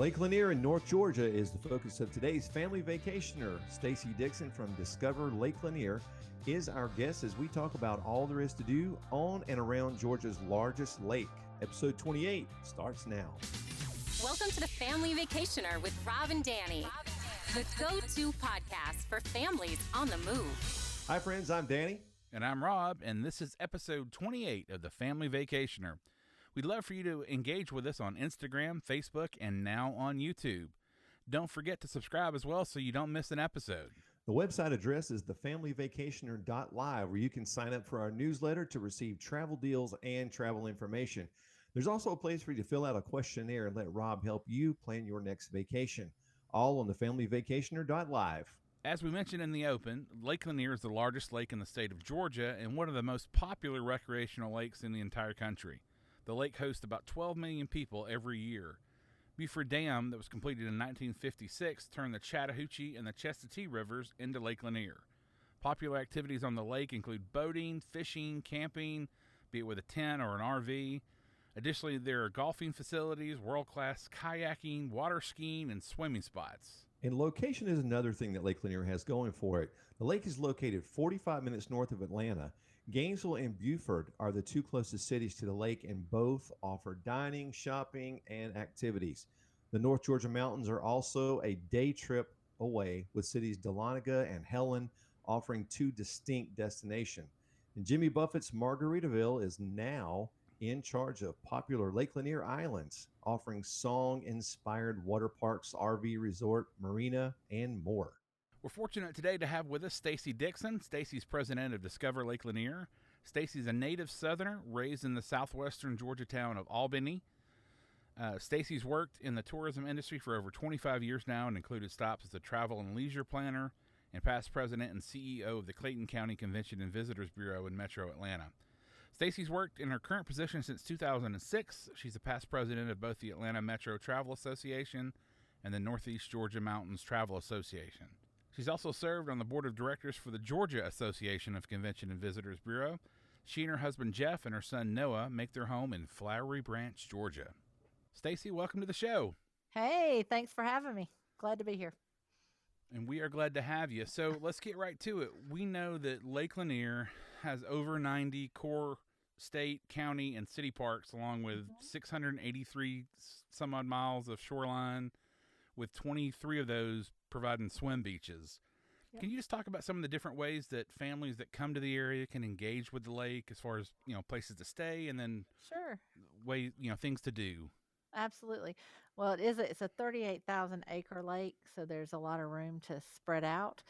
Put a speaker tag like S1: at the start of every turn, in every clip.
S1: Lake Lanier in North Georgia is the focus of today's family vacationer. Stacy Dixon from Discover Lake Lanier is our guest as we talk about all there is to do on and around Georgia's largest lake. Episode 28 starts now.
S2: Welcome to the Family Vacationer with Rob and Danny, the go to podcast for families on the move.
S1: Hi, friends. I'm Danny.
S3: And I'm Rob, and this is episode 28 of the Family Vacationer. We'd love for you to engage with us on Instagram, Facebook, and now on YouTube. Don't forget to subscribe as well so you don't miss an episode.
S1: The website address is thefamilyvacationer.live, where you can sign up for our newsletter to receive travel deals and travel information. There's also a place for you to fill out a questionnaire and let Rob help you plan your next vacation. All on thefamilyvacationer.live.
S3: As we mentioned in the open, Lake Lanier is the largest lake in the state of Georgia and one of the most popular recreational lakes in the entire country. The lake hosts about 12 million people every year. Buford Dam, that was completed in 1956, turned the Chattahoochee and the Chestatee rivers into Lake Lanier. Popular activities on the lake include boating, fishing, camping, be it with a tent or an RV. Additionally, there are golfing facilities, world class kayaking, water skiing, and swimming spots.
S1: And location is another thing that Lake Lanier has going for it. The lake is located 45 minutes north of Atlanta Gainesville and Buford are the two closest cities to the lake, and both offer dining, shopping, and activities. The North Georgia mountains are also a day trip away, with cities Dahlonega and Helen offering two distinct destinations. And Jimmy Buffett's Margaritaville is now in charge of popular Lake Lanier Islands, offering song inspired water parks, RV resort, marina, and more.
S3: We're fortunate today to have with us Stacy Dixon. Stacy's president of Discover Lake Lanier. Stacy's a native Southerner raised in the southwestern Georgia town of Albany. Uh, Stacy's worked in the tourism industry for over 25 years now and included stops as a travel and leisure planner and past president and CEO of the Clayton County Convention and Visitors Bureau in Metro Atlanta. Stacy's worked in her current position since 2006. She's a past president of both the Atlanta Metro Travel Association and the Northeast Georgia Mountains Travel Association. She's also served on the board of directors for the Georgia Association of Convention and Visitors Bureau. She and her husband Jeff and her son Noah make their home in Flowery Branch, Georgia. Stacy, welcome to the show.
S4: Hey, thanks for having me. Glad to be here.
S3: And we are glad to have you. So let's get right to it. We know that Lake Lanier has over 90 Corps state, county, and city parks, along with mm-hmm. 683 some odd miles of shoreline, with 23 of those providing swim beaches. Yep. Can you just talk about some of the different ways that families that come to the area can engage with the lake as far as, you know, places to stay and then
S4: sure
S3: way, you know, things to do?
S4: Absolutely. Well, it is a, it's a 38,000 acre lake, so there's a lot of room to spread out.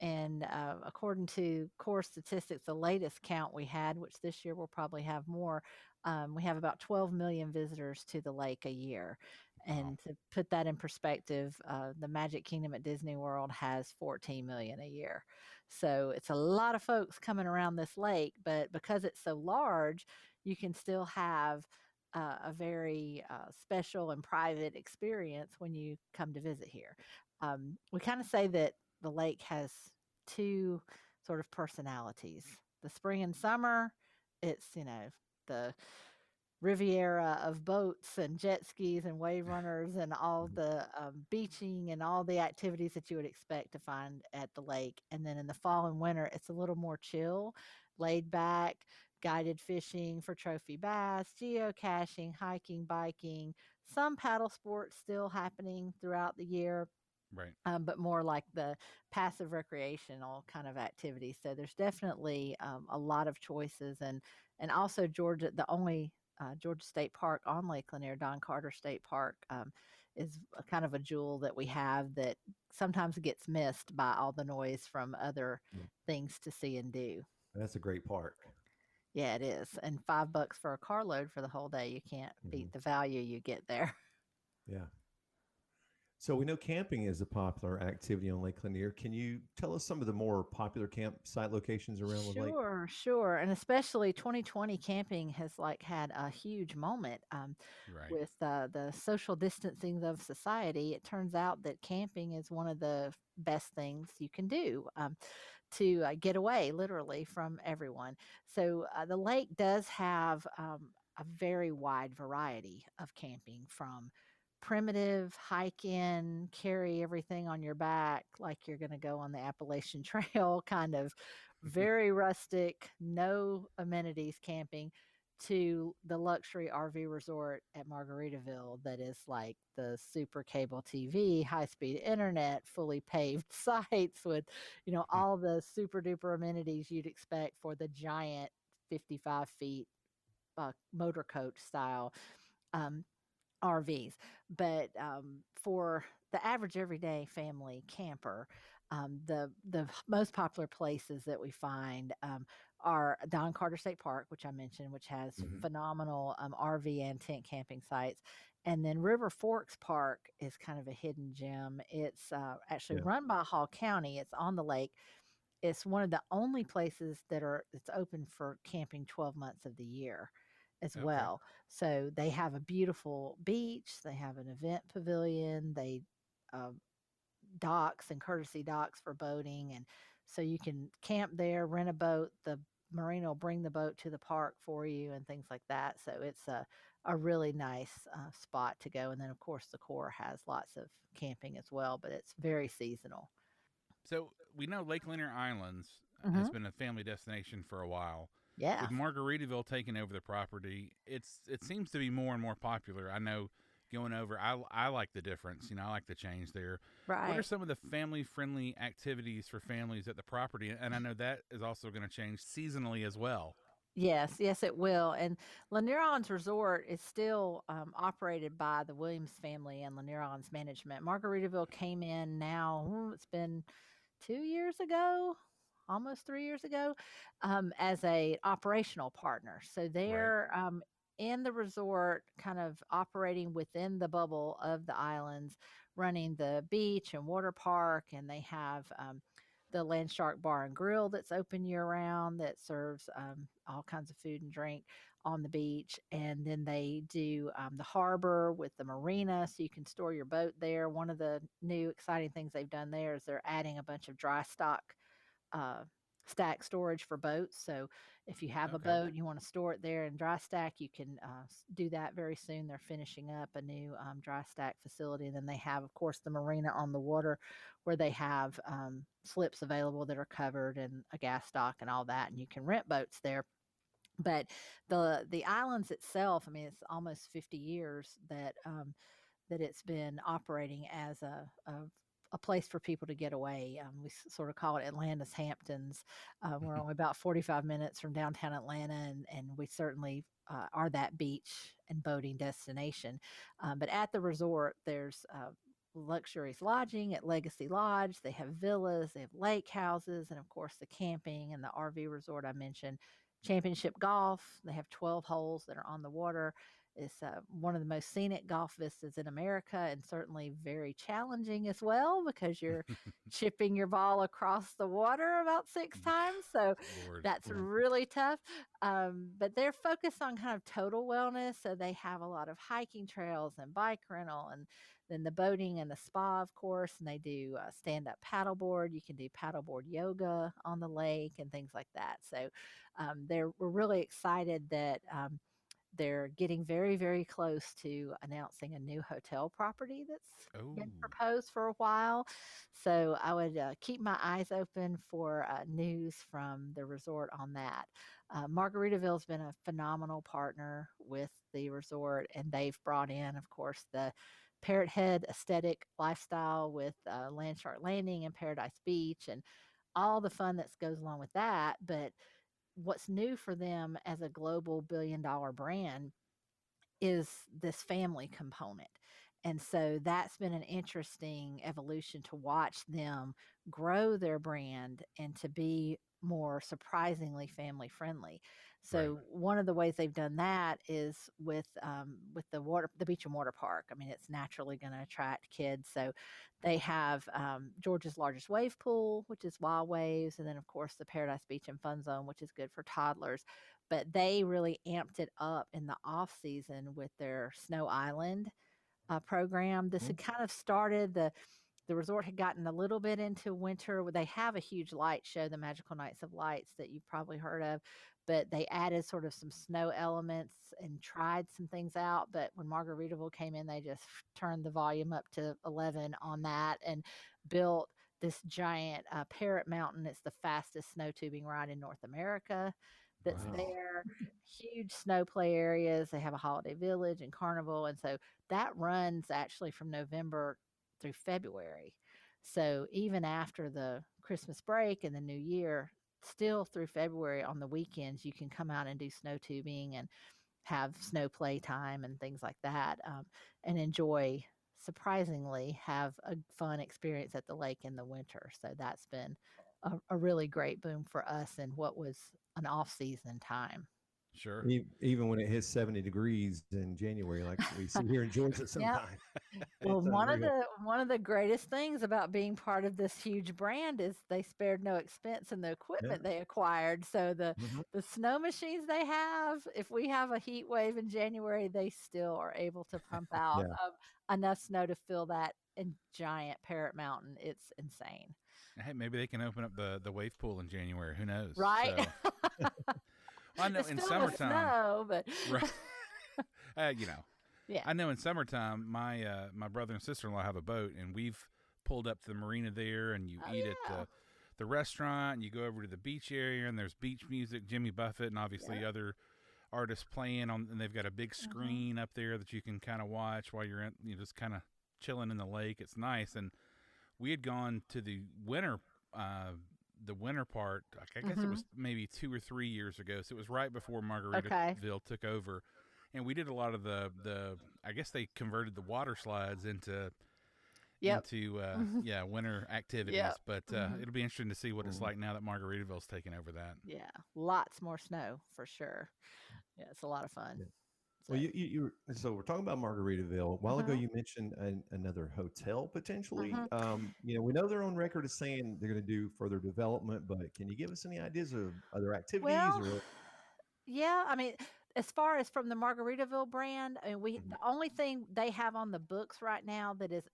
S4: And uh, according to Corps statistics, the latest count we had, which this year we'll probably have more, um, we have about 12 million visitors to the lake a year. And to put that in perspective, uh, the Magic Kingdom at Disney World has 14 million a year. So it's a lot of folks coming around this lake, but because it's so large, you can still have uh, a very uh, special and private experience when you come to visit here. Um, we kind of say that the lake has two sort of personalities. The spring and summer, it's, you know, the Riviera of boats and jet skis and wave runners and all mm-hmm. the um, beaching and all the activities that you would expect to find at the lake. And then in the fall and winter, it's a little more chill, laid back, guided fishing for trophy bass, geocaching, hiking, biking, some paddle sports still happening throughout the year.
S3: Right.
S4: Um, but more like the passive recreational kind of activities. So there's definitely um, a lot of choices and and also Georgia, the only uh, Georgia State Park on Lake Lanier, Don Carter State Park, um, is kind of a jewel that we have that sometimes gets missed by all the noise from other mm. things to see and do.
S1: That's a great park.
S4: Yeah, it is. And five bucks for a carload for the whole day. You can't mm-hmm. beat the value you get there.
S1: Yeah. So we know camping is a popular activity on Lake Lanier. Can you tell us some of the more popular campsite locations around the lake?
S4: Sure, sure. And especially 2020 camping has like had a huge moment um,
S3: Right.
S4: with uh, the social distancing of society. It turns out that camping is one of the best things you can do um, to uh, get away literally from everyone. So uh, the lake does have um, a very wide variety of camping from primitive hike in, carry everything on your back like you're going to go on the Appalachian Trail, kind of very rustic, no amenities camping, to the luxury RV resort at Margaritaville that is like the super cable TV, high speed internet, fully paved sites with, you know,
S3: Hmm.
S4: all the super duper amenities you'd expect for the giant 55 feet uh, motor coach style. Um, RVs. But um, for the average everyday family camper, um, the the most popular places that we find um, are Don Carter State Park, which I mentioned, which has
S3: Mhm.
S4: phenomenal um, RV and tent camping sites. And then River Forks Park is kind of a hidden gem. It's uh, actually
S1: Yeah.
S4: run by Hall County. It's on the lake. It's one of the only places that are it's open for camping 12 months of the year as
S3: Okay.
S4: well. So they have a beautiful beach. They have an event pavilion. They uh, docks and courtesy docks for boating, and so you can camp there, rent a boat. The marina will bring the boat to the park for you and things like that. So it's a a really nice uh, spot to go. And then of course the Corps has lots of camping as well, but it's very seasonal.
S3: So we know Lake Lanier Islands uh,
S4: Mm-hmm.
S3: has been a family destination for a while.
S4: Yeah.
S3: With Margaritaville taking over the property, it's it seems to be more and more popular. I know going over, I I like the difference. You know, I like the change there.
S4: Right.
S3: What are some of the family friendly activities for families at the property? And I know that is also going to change seasonally as well.
S4: Yes, yes, it will. And Lanier Islands Resort is still um, operated by the Williams family and Lanier Islands Management. Margaritaville came in now, hmm, it's been two years ago, almost three years ago, um, as a operational partner. So they're um, in the resort, kind of operating within the bubble of the islands, running the beach and water park, and they have. Um, the Land Shark Bar and Grill that's open year round that serves um, all kinds of food and drink on the beach. And then they do um, the harbor with the marina, so you can store your boat there. One of the new exciting things they've done there is they're adding a bunch of dry stock uh, stack storage for boats. So if you have a boat and you want to store it there in dry stack, you can uh, do that very soon. They're finishing up a new um, dry stack facility. And then they have, of course, the marina on the water where they have um, slips available that are covered and a gas dock and all that. And you can rent boats there. But the the islands itself, I mean, it's almost 50 years that um, that it's been operating as a, a a place for people to get away. Um, we s- sort of call it Atlanta's Hamptons. Um, we're only about 45 minutes from downtown Atlanta, and, and we certainly uh, are that beach and boating destination. Um, but at the resort, there's uh, luxurious lodging at Legacy Lodge. They have villas, they have lake houses, and of course, the camping and the RV resort I mentioned. Championship golf. They have 12 holes that are on the water. It's uh, one of the most scenic golf vistas in America and certainly very challenging as well because you're chipping your ball across the water about six times. So
S3: Lord.
S4: that's really tough. Um, but they're focused on kind of total wellness. So they have a lot of hiking trails and bike rental and then the boating and the spa, of course. And they do uh, stand up paddleboard. You can do paddleboard yoga on the lake and things like that. So um, they're, we're really excited that. Um, they're getting very, very close to announcing a new hotel property that's been
S3: Oh.
S4: proposed for a while. So I would uh, keep my eyes open for uh, news from the resort on that. Uh, Margaritaville's been a phenomenal partner with the resort, and they've brought in, of course, the Parrot Head aesthetic lifestyle with uh, Land Shark Landing and Paradise Beach and all the fun that goes along with that. But what's new for them as a global billion dollar brand is this family component. And so that's been an interesting evolution to watch them grow their brand and to be more surprisingly family friendly. So one of the ways they've done that is with um, with the water, the beach and water park. I mean, it's naturally going to attract kids. So they have um, Georgia's largest wave pool, which is Wild Waves, and then of course the Paradise Beach and Fun Zone, which is good for toddlers. But they really amped it up in the off season with their Snow Island uh, program. This
S1: Mhm.
S4: had kind of started the the resort had gotten a little bit into winter. where They have a huge light show, the Magical Nights of Lights, that you've probably heard of, but they added sort of some snow elements and tried some things out. But when Margaritaville came in, they just turned the volume up to 11 on that and built this giant uh, Parrot Mountain. It's the fastest snow tubing ride in North America that's
S1: Wow.
S4: there. Huge snow play areas. They have a holiday village and carnival. And so that runs actually from November through February. So even after the Christmas break and the new year, still through February on the weekends, you can come out and do snow tubing and have snow play time and things like that um, and enjoy surprisingly have a fun experience at the lake in the winter so that's been a, a really great boom for us in what was an off-season time
S3: Sure.
S1: Even when it hits 70 degrees in January, like we see here in Georgia sometimes.
S4: well
S1: It's
S4: one of the one of the greatest things about being part of this huge brand is they spared no expense in the equipment they acquired so the
S1: Mhm.
S4: the snow machines they have if we have a heat wave in january they still are able to pump out
S1: Yeah.
S4: um, enough snow to fill that in giant parrot mountain it's insane
S3: Hey, maybe they can open up the the wave pool in January. Who knows?
S4: right
S3: So, I know
S4: It's
S3: in summertime.
S4: snow, but
S3: Right. uh, you know.
S4: Yeah.
S3: I know in summertime, my uh, my brother and sister in law have a boat, and we've pulled up to the marina there, and you
S4: Oh,
S3: eat at the the restaurant, and you go over to the beach area, and there's beach music, Jimmy Buffett, and obviously other artists playing on, and they've got a big
S4: Mm-hmm.
S3: screen up there that you can kind of watch while you're in, you know, just kind of chilling in the lake. It's nice, and we had gone to the winter. Uh, the winter part, I guess it
S4: Mhm.
S3: was maybe two or three years ago. So it was right before Margaritaville took over, and we did a lot of the the. I guess they converted the water slides into
S4: Yep.
S3: into uh, yeah winter activities.
S4: Yep.
S3: But uh,
S4: Mhm.
S3: it'll be interesting to see what it's
S1: Mhm.
S3: like now that Margaritaville's taken over that.
S4: yeah lots more snow for sure yeah it's a lot of fun
S1: Yeah. Well, you, you, you so we're talking about Margaritaville. A while ago,
S4: Mhm.
S1: you mentioned an, another hotel potentially.
S4: Mhm.
S1: Um, you know, we know they're on record as saying they're going to do further development, but can you give us any ideas of other activities?
S4: Well,
S1: or
S4: Yeah, I mean, as far as from the Margaritaville brand, I mean, we
S1: Mhm.
S4: the only thing they have on the books right now that is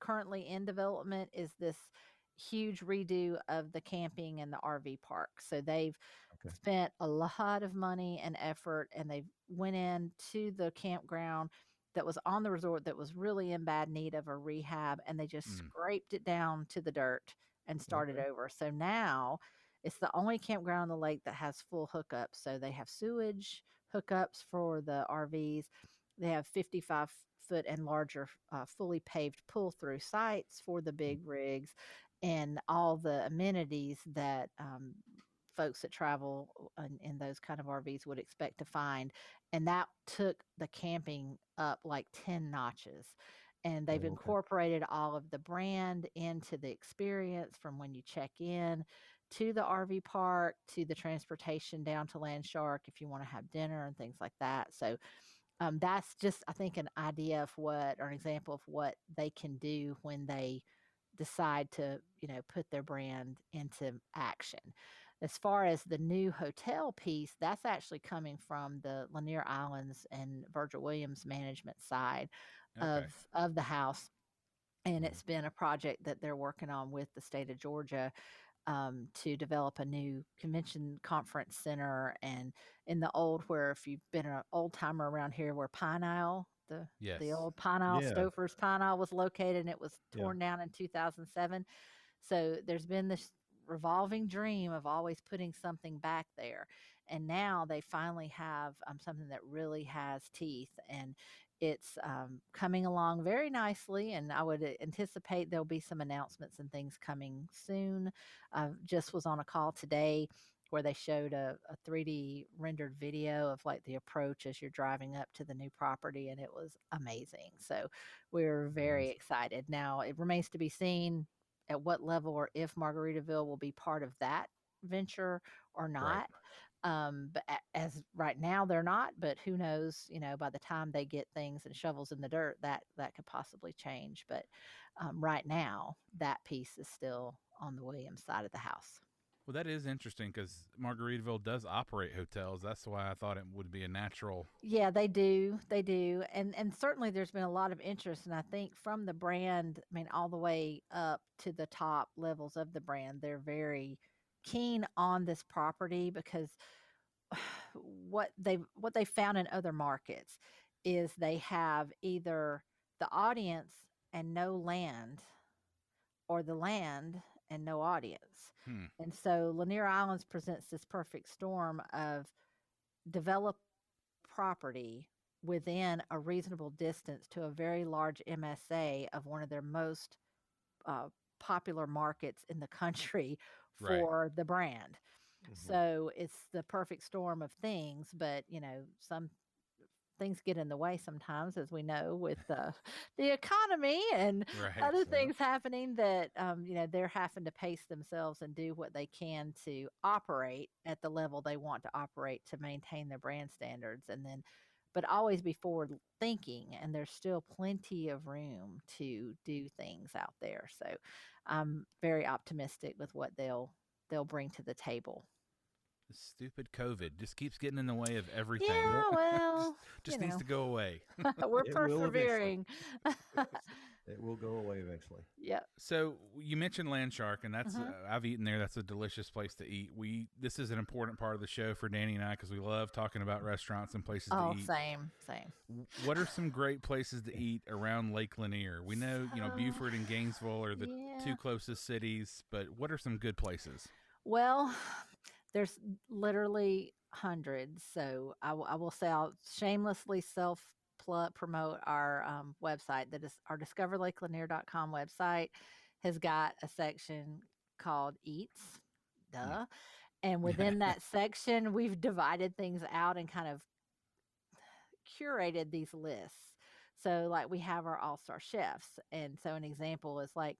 S4: currently in development is this huge redo of the camping and the RV park. So they've
S1: Okay.
S4: spent a lot of money and effort, and they went into the campground that was on the resort that was really in bad need of a rehab, and they just
S3: Mm.
S4: scraped it down to the dirt and started
S1: Okay.
S4: over. So now it's the only campground on the lake that has full hookups. So they have sewage hookups for the RVs. They have 55 foot and larger, uh, fully paved pull through sites for the big rigs and all the amenities that um, folks that travel in, in those kind of RVs would expect to find. And that took the camping up like 10 notches. And they've
S1: Oh, okay.
S4: incorporated all of the brand into the experience from when you check in to the RV park to the transportation down to Land Shark if you want to have dinner and things like that. So um, that's just, I think, an idea of what or an example of what they can do when they decide to, you know, put their brand into action. As far as the new hotel piece, that's actually coming from the Lanier Islands and Virgil Williams management side
S3: Okay.
S4: of of the house and
S1: Mhm.
S4: it's been a project that they're working on with the state of Georgia um, to develop a new convention conference center and in the old where if you've been an old timer around here where Pine Isle the
S3: yes.
S4: the old Pine Isle
S1: Yeah.
S4: Stouffer's Pine Isle was located and it was
S1: Yeah.
S4: torn down in 2007 so there's been this revolving dream of always putting something back there and now they finally have um, something that really has teeth and it's um, coming along very nicely and i would uh, anticipate there'll be some announcements and things coming soon i just was on a call today where they showed a, a 3d rendered video of like the approach as you're driving up to the new property and it was amazing so we're very
S1: Nice.
S4: excited now it remains to be seen at what level or if margaritaville will be part of that venture or not Um, but as right now they're not. But who knows? You know, by the time they get things and shovels in the dirt, that that could possibly change. But um, right now, that piece is still on the Williams side of the house.
S3: Well, that is interesting because Margaritaville does operate hotels. That's why I thought it would be a natural.
S4: Yeah, they do. They do. And and certainly there's been a lot of interest and I think from the brand, I mean all the way up to the top levels of the brand, they're very keen on this property because what they what they found in other markets is they have either the audience and no land or the land and no audience.
S3: Hmm.
S4: And so Lanier Islands presents this perfect storm of develop property within a reasonable distance to a very large MSA of one of their most uh, popular markets in the country
S3: Right.
S4: for the brand.
S1: Mhm.
S4: So it's the perfect storm of things, but you know, some things get in the way sometimes, as we know, with uh, the economy and
S3: Right.
S4: other
S1: yeah.
S4: things happening that um, you know they're having to pace themselves and do what they can to operate at the level they want to operate to maintain their brand standards and then but always be forward thinking and there's still plenty of room to do things out there so i'm very optimistic with what they'll they'll bring to the table
S3: This stupid COVID just keeps getting in the way of everything.
S4: yeah well
S3: just
S4: you
S3: needs
S4: know.
S3: to go away.
S4: we're
S1: It will
S4: persevering
S1: It will go away eventually.
S4: Yeah.
S3: So you mentioned Land Shark, and that's
S4: Mhm.
S3: uh, I've eaten there. That's a delicious place to eat. We this is an important part of the show for Danny and I because we love talking about restaurants and places
S4: oh
S3: to eat.
S4: same same
S3: What are some great places to eat around Lake Lanier? We know you know Buford and Gainesville are the
S4: yeah.
S3: two closest cities, but what are some good places?
S4: Well, there's literally hundreds. So I, w- I will say I'll shamelessly self pl- promote our um, website. That is our discoverlakelanier.com website has got a section called Eats. Duh. And within that section, we've divided things out and kind of curated these lists. So, like, we have our all star chefs. And so, an example is like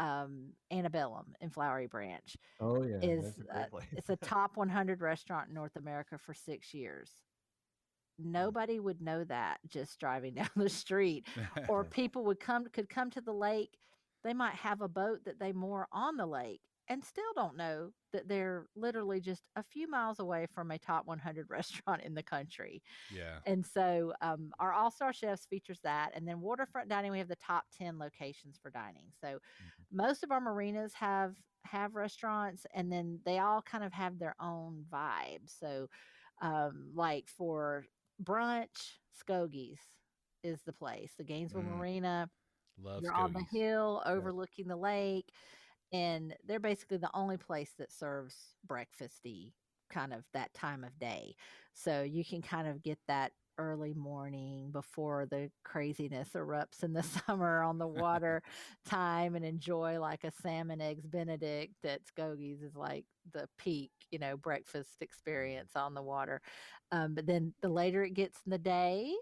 S4: um, Antebellum in Flowery Branch
S1: Oh yeah,
S4: is uh, it's a top 100 restaurant in North America for six years. Nobody would know that just driving down the street, or people would come could come to the lake. They might have a boat that they moor on the lake and still don't know that they're literally just a few miles away from a top 100 restaurant in the country.
S3: yeah.
S4: And so um, our All Star Chefs features that. And then waterfront dining, we have the top 10 locations for dining. So most of our marinas have have restaurants and then they all kind of have their own vibe. So um, like for brunch, Skogies is the place. The Gainesville
S3: Mm,
S4: Marina,
S3: Love
S4: you're on the hill overlooking the lake and they're basically the only place that serves breakfasty kind of that time of day. So you can kind of get that early morning before the craziness erupts in the summer on the water time and enjoy like a salmon eggs benedict at Skogies is like the peak you know breakfast experience on the water. Um, but then the later it gets in the day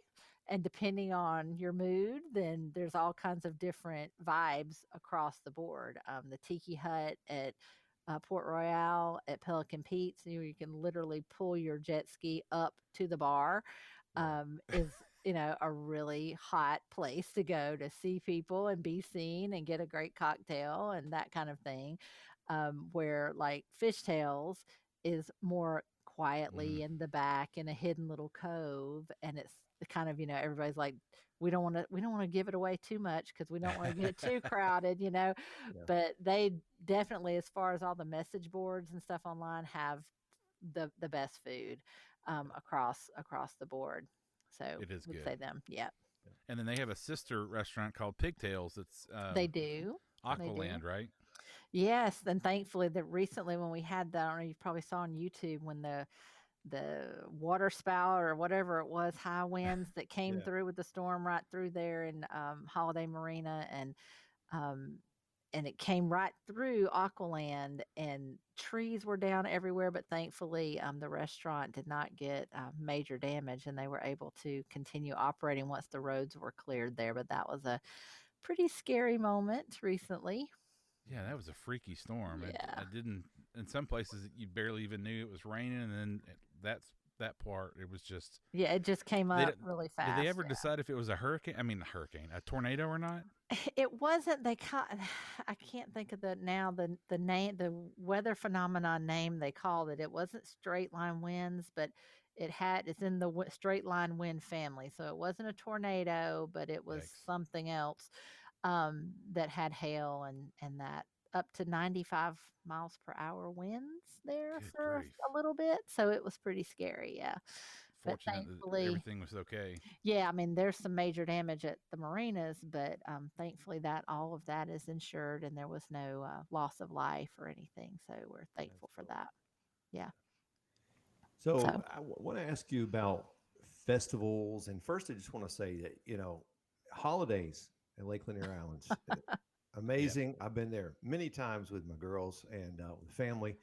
S4: and depending on your mood then there's all kinds of different vibes across the board um, the tiki hut at uh, port royale at pelican pete's you, you can literally pull your jet ski up to the bar um, is you know a really hot place to go to see people and be seen and get a great cocktail and that kind of thing um, where like fishtails is more quietly in the back in a hidden little cove and it's the kind of you know everybody's like we don't want to we don't want to give it away too much because we don't want to get too crowded you know
S1: Yeah.
S4: but they definitely as far as all the message boards and stuff online have the the best food um, across across the board so
S3: It is good.
S4: say them yeah
S3: And then they have a sister restaurant called Pigtails. It's uh,
S4: they do they do.
S3: Aqualand, right?
S4: Yes, and thankfully that recently when we had that, I don't know, you probably saw on YouTube when the the water spout or whatever it was, high winds that came
S1: Yeah.
S4: through with the storm right through there in um, Holiday Marina, and um, and it came right through Aqualand, and trees were down everywhere. But thankfully, um, the restaurant did not get uh, major damage, and they were able to continue operating once the roads were cleared there. But that was a pretty scary moment recently.
S3: Yeah, that was a freaky storm. It-
S4: Yeah.
S3: I, didn't. in some places you barely even knew it was raining, and then it- that's that part. It was just.
S4: Yeah, it just came up really fast.
S3: Did they ever
S4: yeah.
S3: decide if it was a hurricane? I mean, a hurricane, a tornado or not?
S4: It wasn't. They caught. I can't think of the now the the name the weather phenomenon name they called it. It wasn't straight line winds, but it had it's in the straight line wind family. So it wasn't a tornado, but it was
S3: Yikes.
S4: something else um, that had hail and and that up to 95 miles per hour winds there
S3: Good
S4: for
S3: grief.
S4: a little bit. So it was pretty scary. Yeah. But
S3: Fortunate that
S4: thankfully-
S3: everything was okay.
S4: Yeah, I mean, there's some major damage at the marinas, but um, thankfully that all of that is insured and there was no uh, loss of life or anything. So we're thankful for
S1: cool.
S4: that.
S1: So,
S4: So-
S1: I want to ask you about festivals. And first, I just want to say that, you know, holidays at Lake Lanier Islands, amazing. I've been there many times with my girls and uh, with family.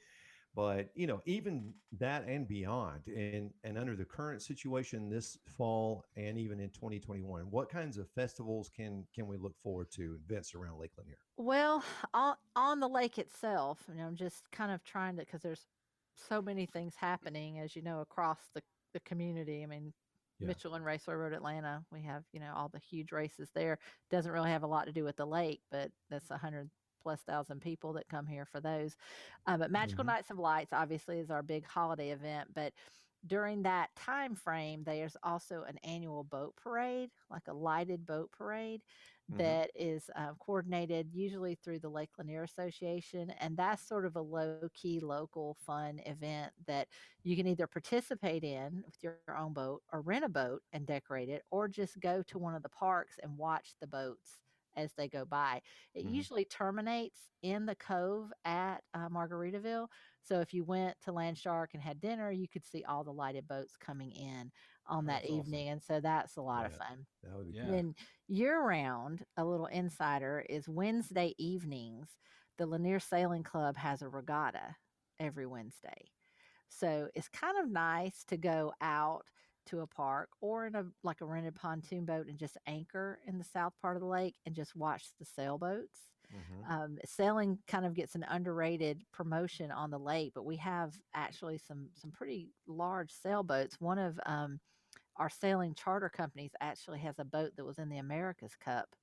S1: But, you know, even that and beyond, and, and under the current situation this fall and even in 2021, what kinds of festivals can can we look forward to, events around Lake Lanier?
S4: Well, on, on the lake itself, you know, I'm just kind of trying to, because there's so many things happening, as you know, across the, the community. I mean,
S1: Yeah.
S4: Michelin Raceway Road Atlanta, we have, you know, all the huge races there. Doesn't really have a lot to do with the lake, but that's a hundred plus thousand people that come here for those. Uh, but Magical
S1: Mhm.
S4: Nights of Lights obviously is our big holiday event, but during that time frame, there's also an annual boat parade, like a lighted boat parade
S1: Mhm.
S4: that is uh, coordinated usually through the Lake Lanier Association. And that's sort of a low key, local, fun event that you can either participate in with your own boat or rent a boat and decorate it, or just go to one of the parks and watch the boats as they go by. It
S1: Mhm.
S4: usually terminates in the cove at uh, Margaritaville. So if you went to Land Shark and had dinner, you could see all the lighted boats coming in on that
S1: That's awesome.
S4: evening. And so that's a lot of fun.
S1: That would be
S3: Yeah.
S1: cool.
S4: Then year round, a little insider is Wednesday evenings. The Lanier Sailing Club has a regatta every Wednesday. So it's kind of nice to go out to a park or in a like a rented pontoon boat and just anchor in the south part of the lake and just watch the sailboats
S1: Mhm.
S4: um, sailing kind of gets an underrated promotion on the lake, but we have actually some some pretty large sailboats. One of um, our sailing charter companies actually has a boat that was in the America's Cup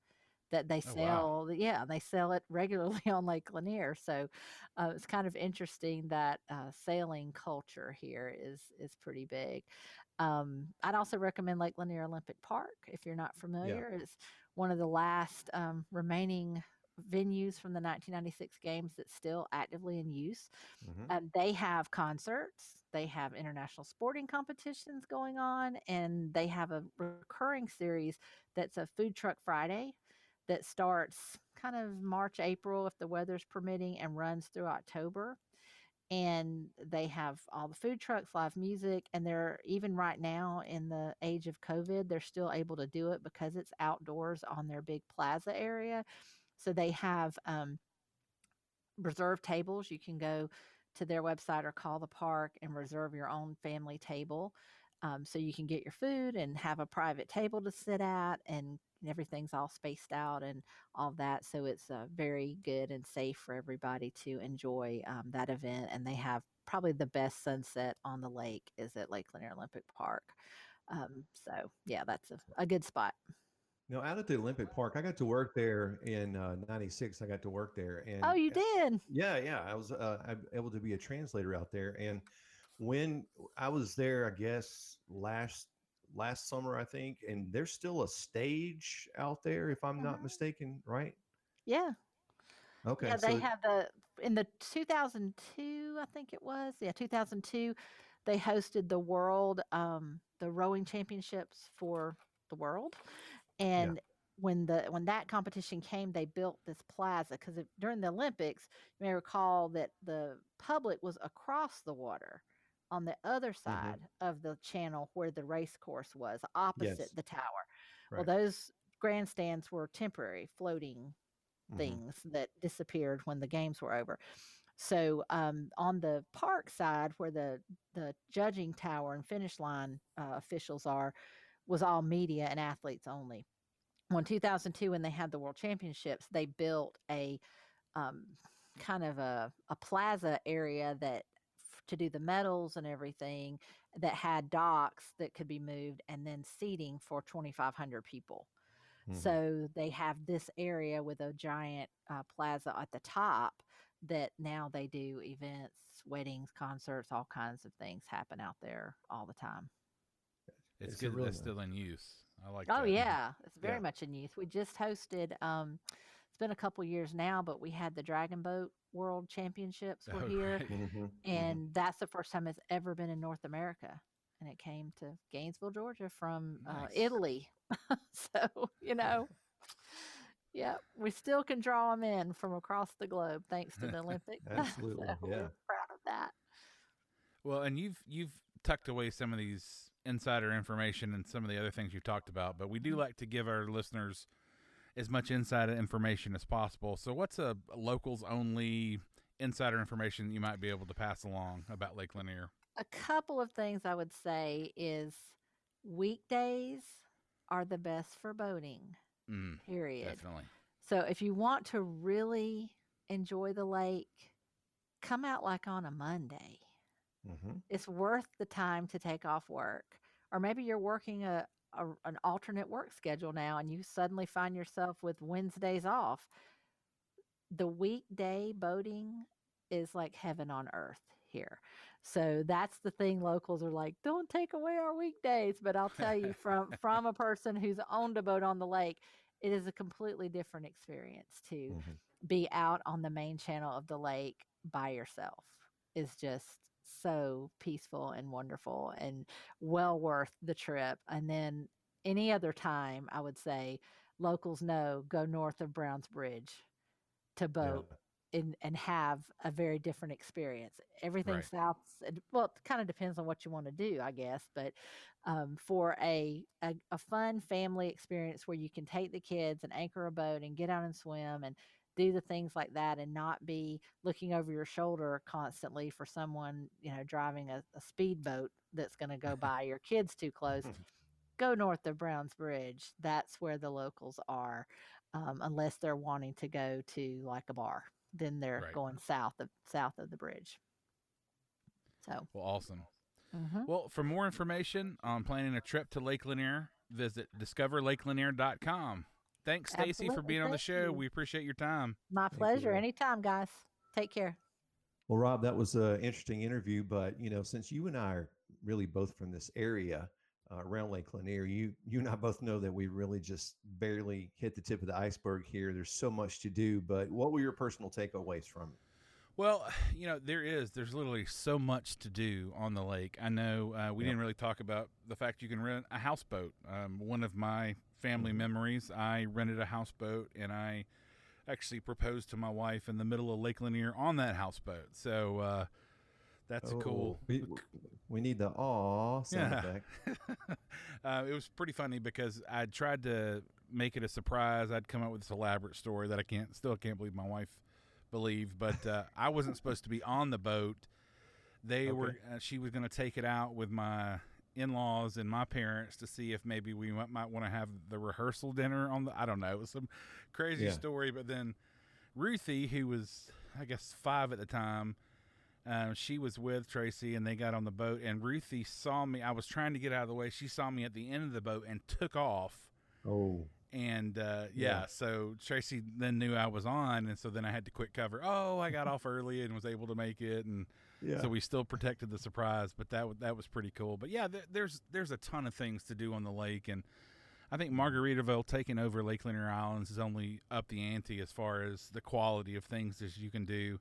S4: that they
S3: Oh,
S4: sell.
S3: wow.
S4: Yeah, they sell it regularly on Lake Lanier. So uh, it's kind of interesting that uh, sailing culture here is is pretty big. Um, I'd also recommend Lake Lanier Olympic Park if you're not familiar. It's one of the last um, remaining venues from the 1996 games that's still actively in use.
S1: Mhm.
S4: Um, they have concerts, they have international sporting competitions going on, and they have a recurring series that's a food truck Friday that starts kind of March, April, if the weather's permitting, and runs through October. And they have all the food trucks, live music, and they're even right now in the age of COVID, they're still able to do it because it's outdoors on their big plaza area. So they have um, reserved tables. You can go to their website or call the park and reserve your own family table. Um, so you can get your food and have a private table to sit at, and everything's all spaced out and all that. So it's uh, very good and safe for everybody to enjoy um, that event. And they have probably the best sunset on the lake is at Lake Lanier Olympic Park. Um, so yeah, that's a, a good spot.
S1: No, out at the Olympic Park, I got to work there in uh, '96. I got to work there, and
S4: Oh, you
S1: uh,
S4: did?
S1: Yeah, yeah. I was uh, able to be a translator out there, and when I was there, I guess last last summer, I think, and there's still a stage out there, if I'm not
S4: Mhm.
S1: mistaken, right?
S4: Yeah.
S1: Okay,
S4: Yeah,
S1: so
S4: they have the in the 2002, I think it was. Yeah, 2002, they hosted the world, um, the rowing championships for the world, and when the when that competition came, they built this plaza because during the Olympics, you may recall that the public was across the water on the other
S1: Mm-hmm.
S4: side of the channel where the race course was, opposite
S1: Yes.
S4: the tower. Well, those grandstands were temporary, floating
S1: Mhm.
S4: things that disappeared when the games were over. So um, on the park side, where the the judging tower and finish line uh, officials are, was all media and athletes only. Well, in 2002, when they had the World Championships, they built a um, kind of a, a plaza area that to do the medals and everything that had docks that could be moved and then seating for 2,500 people.
S1: Mhm.
S4: So they have this area with a giant uh, plaza at the top that now they do events, weddings, concerts, all kinds of things happen out there all the time.
S3: It's,
S1: It's
S3: good
S1: really
S3: that's
S1: nice-
S3: still in use. I like
S4: Oh
S3: that.
S4: yeah, it's very
S1: Yeah.
S4: much in use. We just hosted. Um, it's been a couple years now, but we had the Dragon Boat World Championships were
S3: Oh,
S4: here,
S3: right.
S1: Mhm, mhm.
S4: and that's the first time it's ever been in North America, and it came to Gainesville, Georgia from uh, Italy. so you know, yeah, we still can draw them in from across the globe thanks to the Olympics.
S1: Absolutely,
S4: so
S1: yeah.
S4: we're proud of that.
S3: Well, and you've you've tucked away some of these insider information and some of the other things you've talked about, but we
S4: Mm-hmm.
S3: do like to give our listeners as much insider information as possible. So, what's a locals only insider information that you might be able to pass along about Lake Lanier?
S4: a couple of things I would say is weekdays are the best for boating,
S3: Mm,
S4: period.
S3: definitely.
S4: So if you want to really enjoy the lake, come out like on a Monday.
S1: Mhm.
S4: It's worth the time to take off work. Or maybe you're working a, a an alternate work schedule now and you suddenly find yourself with Wednesdays off. The weekday boating is like heaven on earth here. So that's the thing locals are like, don't take away our weekdays. But I'll tell you from from a person who's owned a boat on the lake, it is a completely different experience to
S1: Mhm.
S4: be out on the main channel of the lake by yourself is just so peaceful and wonderful and well worth the trip. And then any other time, I would say locals know go north of Browns Bridge to boat and, and have a very different experience. Everything
S3: Right.
S4: south, well, it kind of depends on what you want to do, I guess. But um, for a, a a fun family experience where you can take the kids and anchor a boat and get out and swim and do the things like that and not be looking over your shoulder constantly for someone you know driving a, a speedboat that's going to go by your kids too close go north of browns bridge that's where the locals are um, unless they're wanting to go to like a bar then they're
S3: Right.
S4: going south of south of the bridge so
S3: Well, awesome.
S4: mhm.
S3: Well, for more information on planning a trip to Lake Lanier, visit discoverlakelanier.com. Thanks, Stacy, for
S4: Absolutely,
S3: being on the show.
S4: you.
S3: We appreciate your time.
S4: my
S1: Thank
S4: pleasure
S1: Rob.
S4: anytime guys take care
S1: Well, Rob, that was an interesting interview. But you know, since you and I are really both from this area uh, around Lake Lanier, you you and I both know that we really just barely hit the tip of the iceberg here. There's so much to do. But what were your personal takeaways from it?
S3: Well, you know, there is. There's literally so much to do on the lake. I know uh, we
S1: Yep.
S3: didn't really talk about the fact you can rent a houseboat. Um, one of my family memories, I rented a houseboat and I actually proposed to my wife in the middle of Lake Lanier on that houseboat. So uh, that's a cool.
S1: Oh, We, we need the aw sound
S3: Yeah.
S1: effect.
S3: uh, it was pretty funny because I tried to make it a surprise. I'd come up with this elaborate story that I can't still can't believe my wife believed, but uh, I wasn't supposed to be on the boat. They were.
S1: Okay.
S3: Uh, she was going to take it out with my in-laws and my parents to see if maybe we might, might want to have the rehearsal dinner on the. I don't know. It was some crazy
S1: Yeah.
S3: story, but then Ruthie, who was I guess five at the time, um, she was with Tracy and they got on the boat. And Ruthie saw me. I was trying to get out of the way. She saw me at the end of the boat and took off.
S1: Oh,
S3: And uh, yeah,
S1: Yeah.
S3: so Tracy then knew I was on, and so then I had to quit cover. Oh, I got off early and was able to make it, and
S1: yeah.
S3: so we still protected the surprise. But that that was pretty cool. But yeah, th- there's there's a ton of things to do on the lake, and I think Margaritaville taking over Lake Lanier Islands is only up the ante as far as the quality of things as you can do.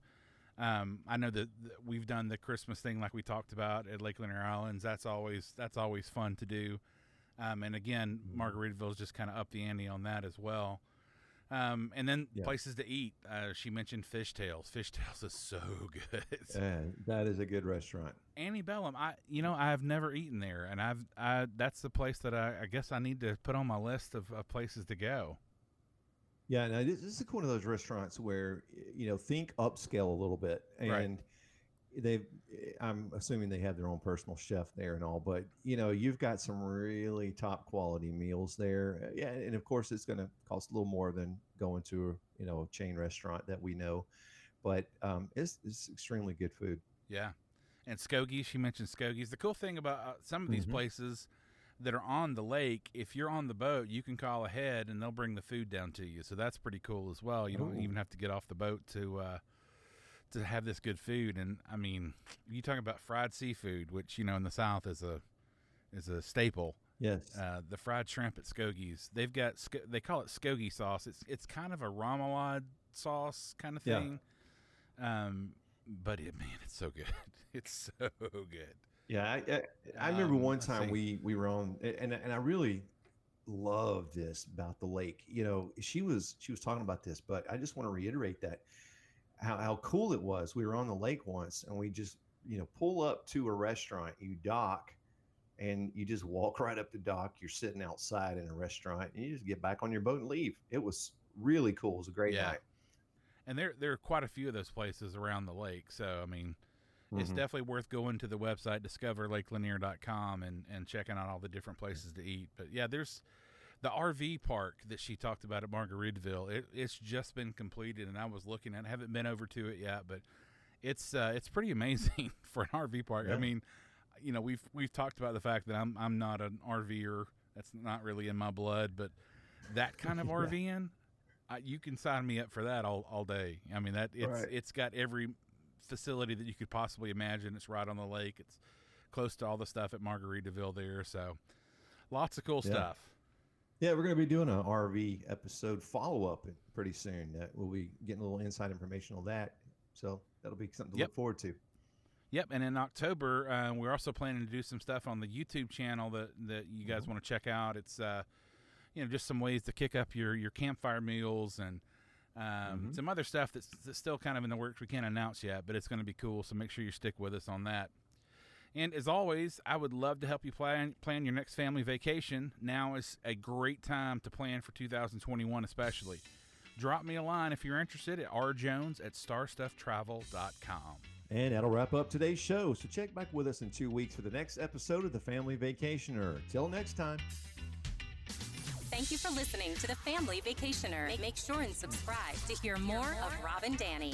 S3: Um, I know that that we've done the Christmas thing like we talked about at Lake Lanier Islands. That's always that's always fun to do. Um, and again,
S1: Mhm.
S3: Margaritaville's just kind of up the ante on that as well. Um, and then
S1: Yeah.
S3: places to eat. Uh, she mentioned Fishtails. Fishtails is so good.
S1: Yeah, that is a good restaurant.
S3: Antebellum. I you know I've never eaten there, and I've I that's the place that I, I guess I need to put on my list of, of places to go.
S1: Yeah, no, this, this is one of those restaurants where you know think upscale a little bit,
S3: Right.
S1: They. I'm assuming they have their own personal chef there and all, but you know you've got some really top quality meals there. Uh, Yeah, and of course it's going to cost a little more than going to you know a chain restaurant that we know, but um, it's it's extremely good food.
S3: Yeah, and Skogie. She mentioned Skogies. The cool thing about uh, some of these
S1: Mhm.
S3: places that are on the lake, if you're on the boat, you can call ahead and they'll bring the food down to you. So that's pretty cool as well. You don't
S1: Ooh.
S3: even have to get off the boat to uh, to have this good food. And I mean, you talk about fried seafood, which you know in the South is a is a staple.
S1: Yes.
S3: Uh, the fried shrimp at Skogie's. They've got they call it Skogie sauce. It's it's kind of a remoulade sauce kind of thing. Yeah. Um, but it, man, it's so good. It's so good.
S1: Yeah, I, I, I remember
S3: Um,
S1: one time we we were on, and and I really love this about the lake. You know, she was she was talking about this, but I just want to reiterate that how how cool it was. We were on the lake once, and we just you know pull up to a restaurant, you dock, and you just walk right up the dock. You're sitting outside in a restaurant, and you just get back on your boat and leave. It was really cool. It was a great
S3: Yeah.
S1: night.
S3: And there there are quite a few of those places around the lake. So I mean, it's
S1: Mhm.
S3: definitely worth going to the website discoverlakelanier.com and and checking out all the different places to eat. But yeah, there's the RV park that she talked about at Margaritaville. It, it's just been completed, and I was looking at. it. I haven't been over to it yet, but it's uh, it's pretty amazing for an RV park. I mean, you know, we've we've talked about the fact that I'm I'm not an RVer. That's not really in my blood, but that kind of
S1: Yeah.
S3: RVing, I, you can sign me up for that all, all day. I mean that it's
S1: Right.
S3: it's got every facility that you could possibly imagine. It's right on the lake. It's close to all the stuff at Margaritaville there. So lots of cool
S1: Yeah.
S3: stuff.
S1: Yeah, we're going to be doing an RV episode follow up pretty soon. That we'll be getting a little inside information on that. So that'll be something to
S3: Yep.
S1: look forward to.
S3: Yep, and in October, uh, we're also planning to do some stuff on the YouTube channel that that you guys want to check out. It's uh, you know just some ways to kick up your your campfire meals and um,
S1: Mhm.
S3: some other stuff that's, that's still kind of in the works. We can't announce yet, but it's going to be cool. So make sure you stick with us on that. And as always, I would love to help you plan plan your next family vacation. Now is a great time to plan for 2021, especially. Drop me a line if you're interested at rjones at starstufftravel.com.
S1: And that'll wrap up today's show. So check back with us in two weeks for the next episode of The Family Vacationer. Till next time.
S2: Thank you for listening to The Family Vacationer. Make- Make sure and subscribe to hear more of Rob and Danny.